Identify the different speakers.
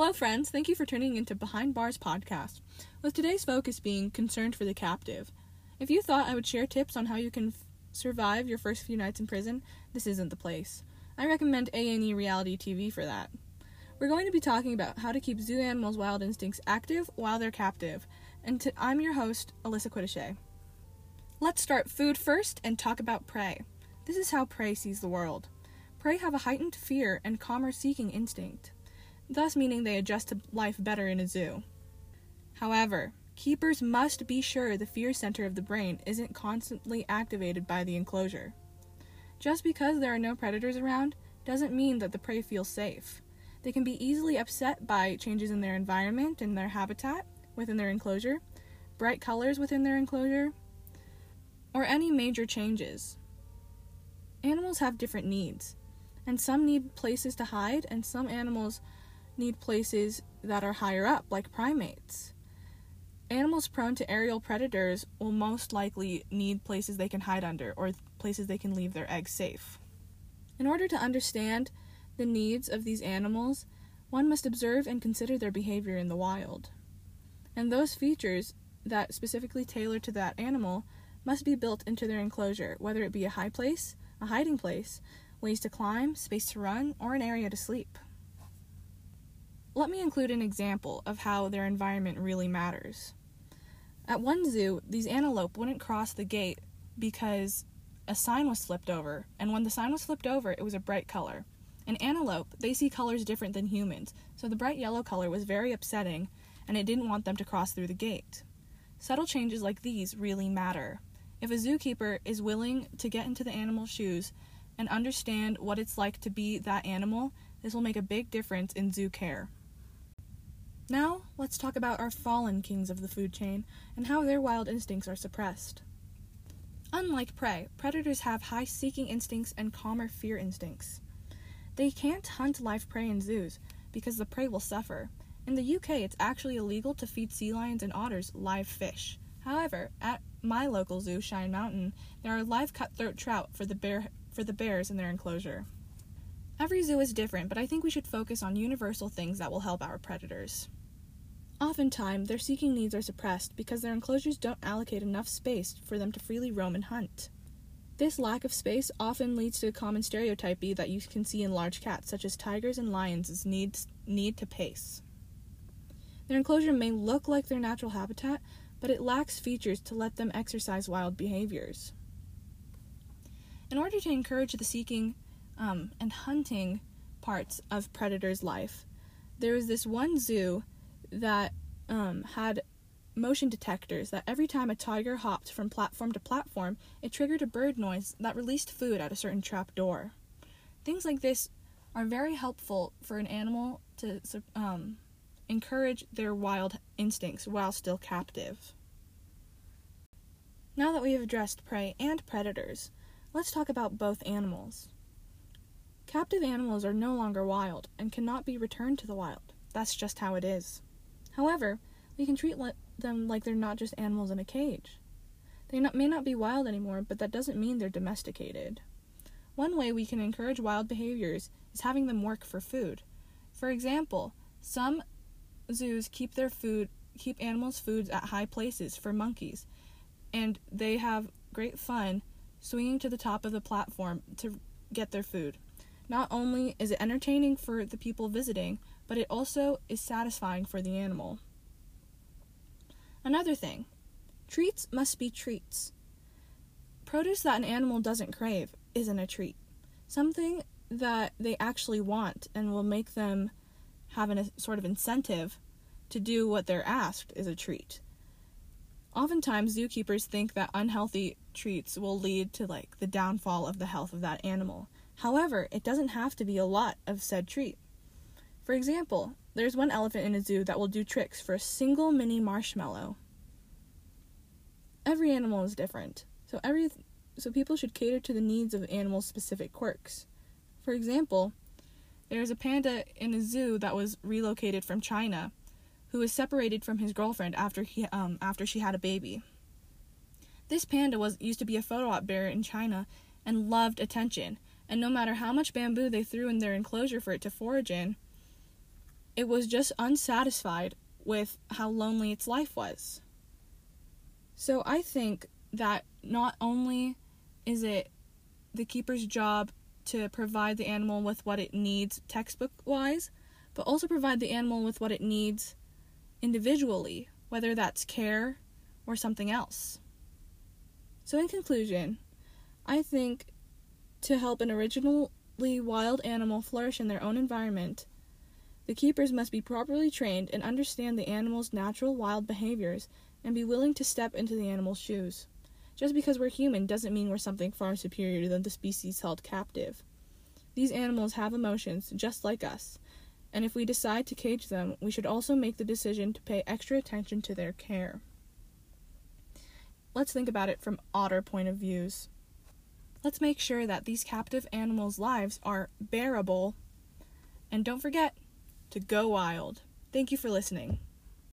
Speaker 1: Hello, friends. Thank you for tuning into Behind Bars podcast, with today's focus being concerned for the captive. If you thought I would share tips on how you can f- survive your first few nights in prison, this isn't the place. I recommend A&E reality TV for that. We're going to be talking about how to keep zoo animals' wild instincts active while they're captive, and i I'm your host, Alyssa Quittiche. Let's start food first and talk about prey. This is how prey sees the world. Prey have a heightened fear and calmer seeking instinct thus meaning they adjust to life better in a zoo. However, keepers must be sure the fear center of the brain isn't constantly activated by the enclosure. Just because there are no predators around doesn't mean that the prey feels safe. They can be easily upset by changes in their environment and their habitat within their enclosure, bright colors within their enclosure, or any major changes. Animals have different needs, and some need places to hide, and some animals need places that are higher up, like primates. Animals prone to aerial predators will most likely need places they can hide under or places they can leave their eggs safe. In order to understand the needs of these animals, one must observe and consider their behavior in the wild. And those features that specifically tailor to that animal must be built into their enclosure, whether it be a high place, a hiding place, ways to climb, space to run, or an area to sleep. Let me include an example of how their environment really matters. At one zoo, these antelope wouldn't cross the gate because a sign was flipped over, and when the sign was flipped over, it was a bright color. In antelope, they see colors different than humans, so the bright yellow color was very upsetting, and it didn't want them to cross through the gate. Subtle changes like these really matter. If a zookeeper is willing to get into the animal's shoes and understand what it's like to be that animal, this will make a big difference in zoo care. Now, let's talk about our fallen kings of the food chain and how their wild instincts are suppressed. Unlike prey, predators have high seeking instincts and calmer fear instincts. They can't hunt live prey in zoos because the prey will suffer. In the UK, it's actually illegal to feed sea lions and otters live fish. However, at my local zoo, Cheyenne Mountain, there are live cutthroat trout for the bear for the bears in their enclosure. Every zoo is different, but I think we should focus on universal things that will help our predators. Oftentimes, their seeking needs are suppressed because their enclosures don't allocate enough space for them to freely roam and hunt. This lack of space often leads to a common stereotype that you can see in large cats, such as tigers and lions' needs, need to pace. Their enclosure may look like their natural habitat, but it lacks features to let them exercise wild behaviors. In order to encourage the seeking um, and hunting parts of predators' life, there was this one zoo that um, had motion detectors that every time a tiger hopped from platform to platform, it triggered a bird noise that released food at a certain trap door. Things like this are very helpful for an animal to um, encourage their wild instincts while still captive. Now that we have addressed prey and predators, let's talk about both animals. Captive animals are no longer wild and cannot be returned to the wild. That's just how it is. However, we can treat le- them like they're not just animals in a cage. They not, may not be wild anymore, but that doesn't mean they're domesticated. One way we can encourage wild behaviors is having them work for food. For example, some zoos keep their food keep animals' foods at high places for monkeys, and they have great fun swinging to the top of the platform to get their food. Not only is it entertaining for the people visiting, but it also is satisfying for the animal. Another thing treats must be treats. Produce that an animal doesn't crave isn't a treat. Something that they actually want and will make them have a sort of incentive to do what they're asked is a treat. Oftentimes, zookeepers think that unhealthy treats will lead to like the downfall of the health of that animal. However, it doesn't have to be a lot of said treat. For example, there's one elephant in a zoo that will do tricks for a single mini marshmallow. Every animal is different, so every so people should cater to the needs of animal specific quirks. For example, there's a panda in a zoo that was relocated from China who was separated from his girlfriend after he um, after she had a baby. This panda was used to be a photo op bear in China and loved attention, and no matter how much bamboo they threw in their enclosure for it to forage in, it was just unsatisfied with how lonely its life was. So I think that not only is it the keeper's job to provide the animal with what it needs textbook wise, but also provide the animal with what it needs individually, whether that's care or something else. So, in conclusion, I think to help an originally wild animal flourish in their own environment, the keepers must be properly trained and understand the animal's natural wild behaviors and be willing to step into the animal's shoes. Just because we're human doesn't mean we're something far superior than the species held captive. These animals have emotions just like us, and if we decide to cage them, we should also make the decision to pay extra attention to their care. Let's think about it from otter point of views. Let's make sure that these captive animals' lives are bearable. And don't forget to go wild. Thank you for listening.